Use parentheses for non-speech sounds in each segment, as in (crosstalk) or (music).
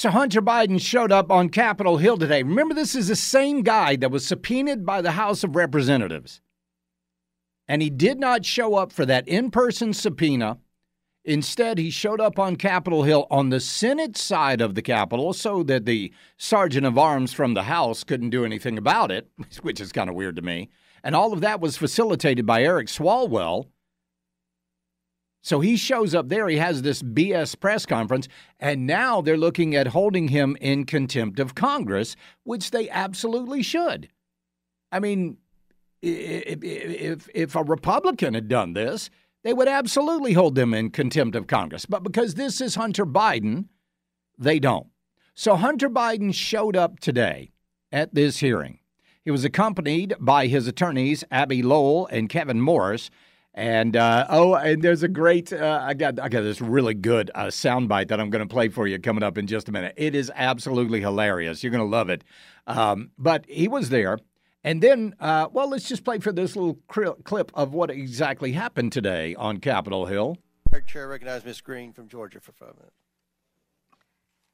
So Hunter Biden showed up on Capitol Hill today. Remember, this is the same guy that was subpoenaed by the House of Representatives. And he did not show up for that in person subpoena. Instead, he showed up on Capitol Hill on the Senate side of the Capitol so that the sergeant of arms from the House couldn't do anything about it, (laughs) which is kind of weird to me. And all of that was facilitated by Eric Swalwell, so he shows up there. He has this BS press conference, and now they're looking at holding him in contempt of Congress, which they absolutely should. I mean, if, if, a Republican had done this, they would absolutely hold them in contempt of Congress. But because this is Hunter Biden, they don't. So Hunter Biden showed up today at this hearing. He was accompanied by his attorneys, Abbe Lowell and Kevin Morris. And uh, oh, and there's a great uh, I got I got this really good uh, soundbite that I'm going to play for you coming up in just a minute. It is absolutely hilarious. You're going to love it. Um, but he was there, and then uh, well, let's just play for this little clip of what exactly happened today on Capitol Hill. Chair, recognize Ms. Greene from Georgia for five minutes.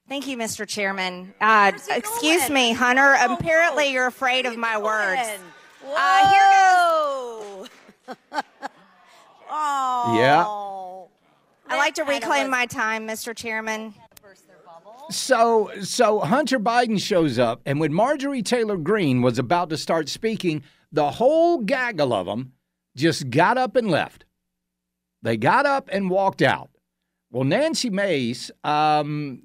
Thank you, Mr. Chairman. Uh, excuse going? me, Hunter. Apparently, you're afraid of my words. Uh, here goes. Oh. Yeah. I like to reclaim my time, Mr. Chairman. So, so Hunter Biden shows up, and when Marjorie Taylor Greene was about to start speaking, the whole gaggle of them just got up and left. They got up and walked out. Well, Nancy Mace, um,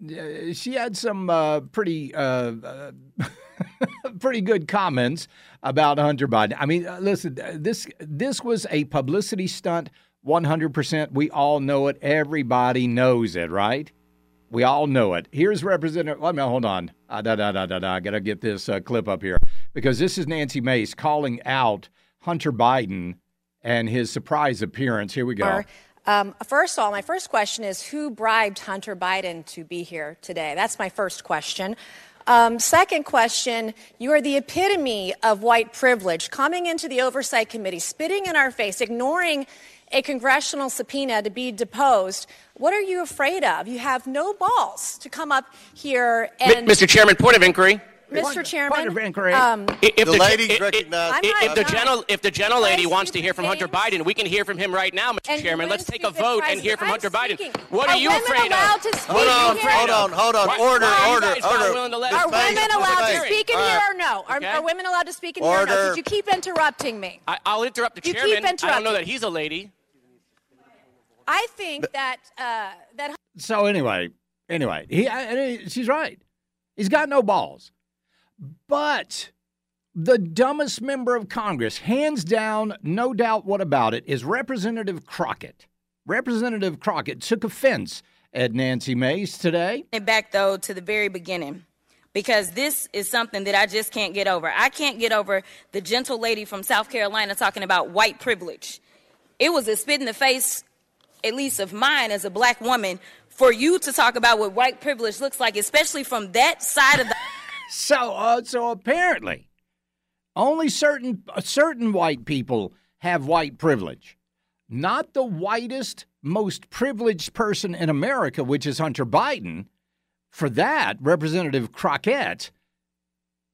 she had some uh, pretty, uh, uh, (laughs) pretty good comments about Hunter Biden. I mean, uh, listen, uh, this this was a publicity stunt, 100%. We all know it. Everybody knows it, right? We all know it. Here's Representative. Let me hold on. Uh, da, da, da, da, da. I got to get this uh, clip up here because this is Nancy Mace calling out Hunter Biden and his surprise appearance. Here we go. Um, first of all, my first question is who bribed Hunter Biden to be here today? That's my first question. Um, second question You are the epitome of white privilege, coming into the Oversight Committee, spitting in our face, ignoring a congressional subpoena to be deposed. What are you afraid of? You have no balls to come up here and. Mr. Chairman, point of inquiry. Mr. Chairman, point of inquiry. Um, if the, the ladies recognize. If, the gentle, if the gentle lady wants to hear from Hunter Biden, we can hear from him right now, Mr. And Chairman. Let's take a vote and hear from I'm Hunter Biden. What are, Are you women afraid allowed of? to speak Hold on, here? hold on, hold on. Why- Order, why order, order. willing to let Are Ms. Women Ms. allowed to speak in here or no? Are, Okay. are women allowed to speak in here or no? Order. Because you keep interrupting me. I, I'll interrupt the You keep chairman. I don't know that he's a lady. I think that uh, that So anyway, anyway, he, I, I- she's right. He's got no balls. But the dumbest member of Congress, hands down, no doubt what about it, is Representative Crockett. Representative Crockett took offense at Nancy Mace today. it back though to the very beginning because this is something that I just can't get over. I can't get over the gentle lady from South Carolina talking about white privilege. It was a spit in the face, at least of mine as a black woman, for you to talk about what white privilege looks like, especially from that side of the. (laughs) So, uh, so apparently, only certain uh, certain white people have white privilege. Not the whitest, most privileged person in America, which is Hunter Biden. For that, Representative Crockett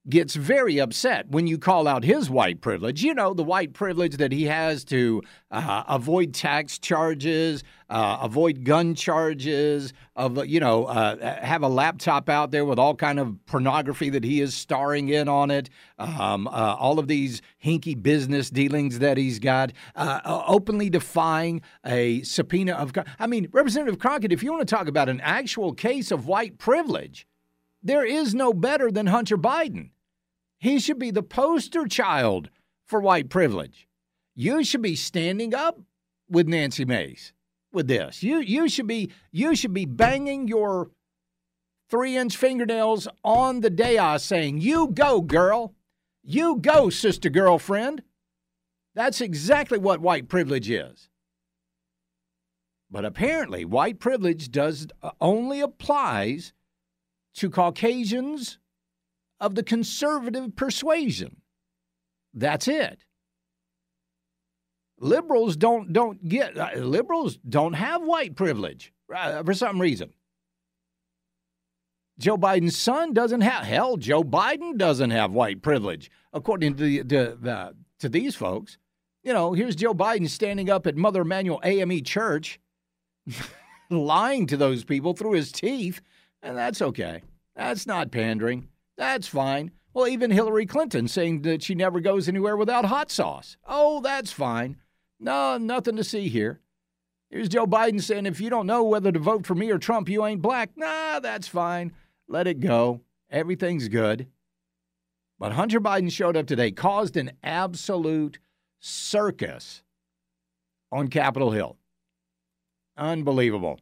gets very upset when you call out his white privilege. You know, the white privilege that he has to uh, avoid tax charges, uh, avoid gun charges, of you know, uh, have a laptop out there with all kind of pornography that he is starring in on it. Um, uh, all of these hinky business dealings that he's got, uh, openly defying a subpoena of. I mean, Representative Crockett, if you want to talk about an actual case of white privilege, there is no better than Hunter Biden. He should be the poster child for white privilege. You should be standing up with Nancy Mace with this. You you should be you should be banging your three inch fingernails on the dais saying, You go, girl. You go, sister girlfriend. That's exactly what white privilege is. But apparently, white privilege does uh, only applies to Caucasians of the conservative persuasion. That's it. Liberals don't don't get uh, liberals don't have white privilege uh, for some reason. Joe Biden's son doesn't have hell. Joe Biden doesn't have white privilege, according to the, to, uh, to these folks. You know, here's Joe Biden standing up at Mother Emanuel AME Church, (laughs) lying to those people through his teeth, and that's okay. That's not pandering. That's fine. Well, even Hillary Clinton saying that she never goes anywhere without hot sauce. Oh, that's fine. No, nothing to see here. Here's Joe Biden saying, if you don't know whether to vote for me or Trump, you ain't black. Nah, that's fine. Let it go. Everything's good. But Hunter Biden showed up today, caused an absolute circus on Capitol Hill. Unbelievable.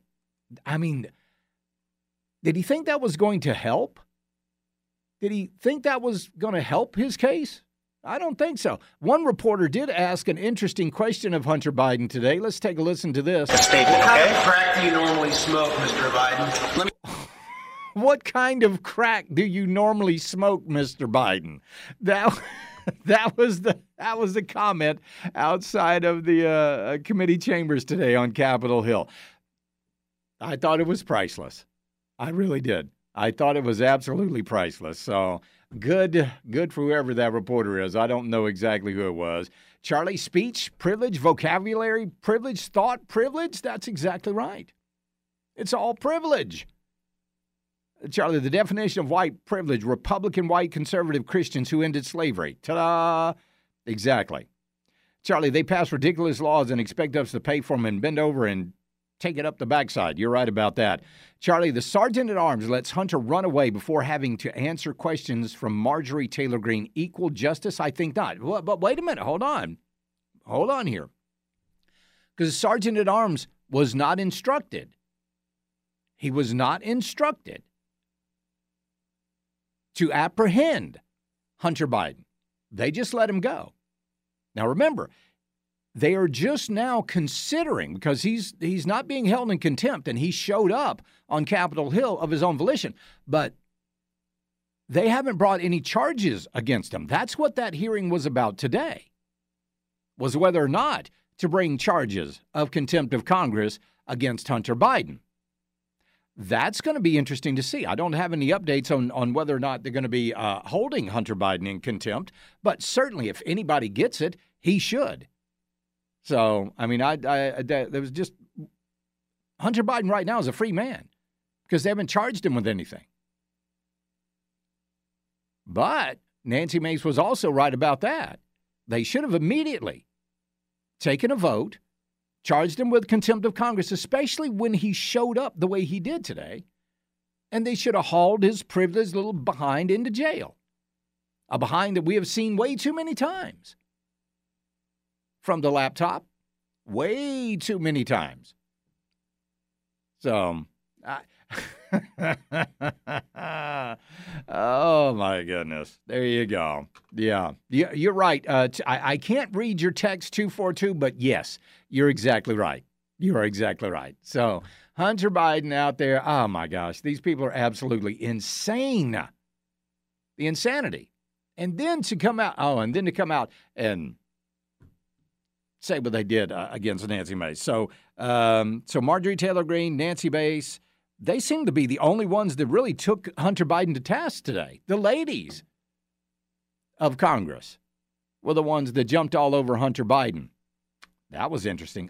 I mean, did he think that was going to help? Did he think that was going to help his case? I don't think so. One reporter did ask an interesting question of Hunter Biden today. Let's take a listen to this. (laughs) What kind of crack do you normally smoke, Mr. Biden? Let me. What kind of crack do you normally smoke, Mr. Biden? That (laughs) that was the that was the comment outside of the uh, committee chambers today on Capitol Hill. I thought it was priceless. I really did. I thought it was absolutely priceless. So good, good for whoever that reporter is. I don't know exactly who it was. Charlie, speech privilege, vocabulary privilege, thought privilege. That's exactly right. It's all privilege. Charlie, the definition of white privilege Republican white conservative Christians who ended slavery. Ta da! Exactly. Charlie, they pass ridiculous laws and expect us to pay for them and bend over and take it up the backside. You're right about that. Charlie, the sergeant at arms lets Hunter run away before having to answer questions from Marjorie Taylor Greene. Equal justice? I think not. But wait a minute. Hold on. Hold on here. Because the sergeant at arms was not instructed. He was not instructed to apprehend Hunter Biden. They just let him go. Now remember, they are just now considering because he's he's not being held in contempt and he showed up on Capitol Hill of his own volition, but they haven't brought any charges against him. That's what that hearing was about today. Was whether or not to bring charges of contempt of Congress against Hunter Biden. That's going to be interesting to see. I don't have any updates on, on whether or not they're going to be uh, holding Hunter Biden in contempt, but certainly if anybody gets it, he should. So, I mean, I, I, I there was just Hunter Biden right now is a free man because they haven't charged him with anything. But Nancy Mace was also right about that. They should have immediately taken a vote charged him with contempt of Congress, especially when he showed up the way he did today. And they should have hauled his privileged little behind into jail. A behind that we have seen way too many times. From the laptop, way too many times. So, I, (laughs) oh my goodness! There you go. Yeah, you're right. Uh, I can't read your text two four two, but yes, you're exactly right. You are exactly right. So Hunter Biden out there. Oh my gosh, these people are absolutely insane. The insanity, and then to come out. Oh, and then to come out and say what they did uh, against Nancy Mace. So, um, so Marjorie Taylor Greene, Nancy Mace, they seem to be the only ones that really took Hunter Biden to task today. The ladies of Congress were the ones that jumped all over Hunter Biden. That was interesting.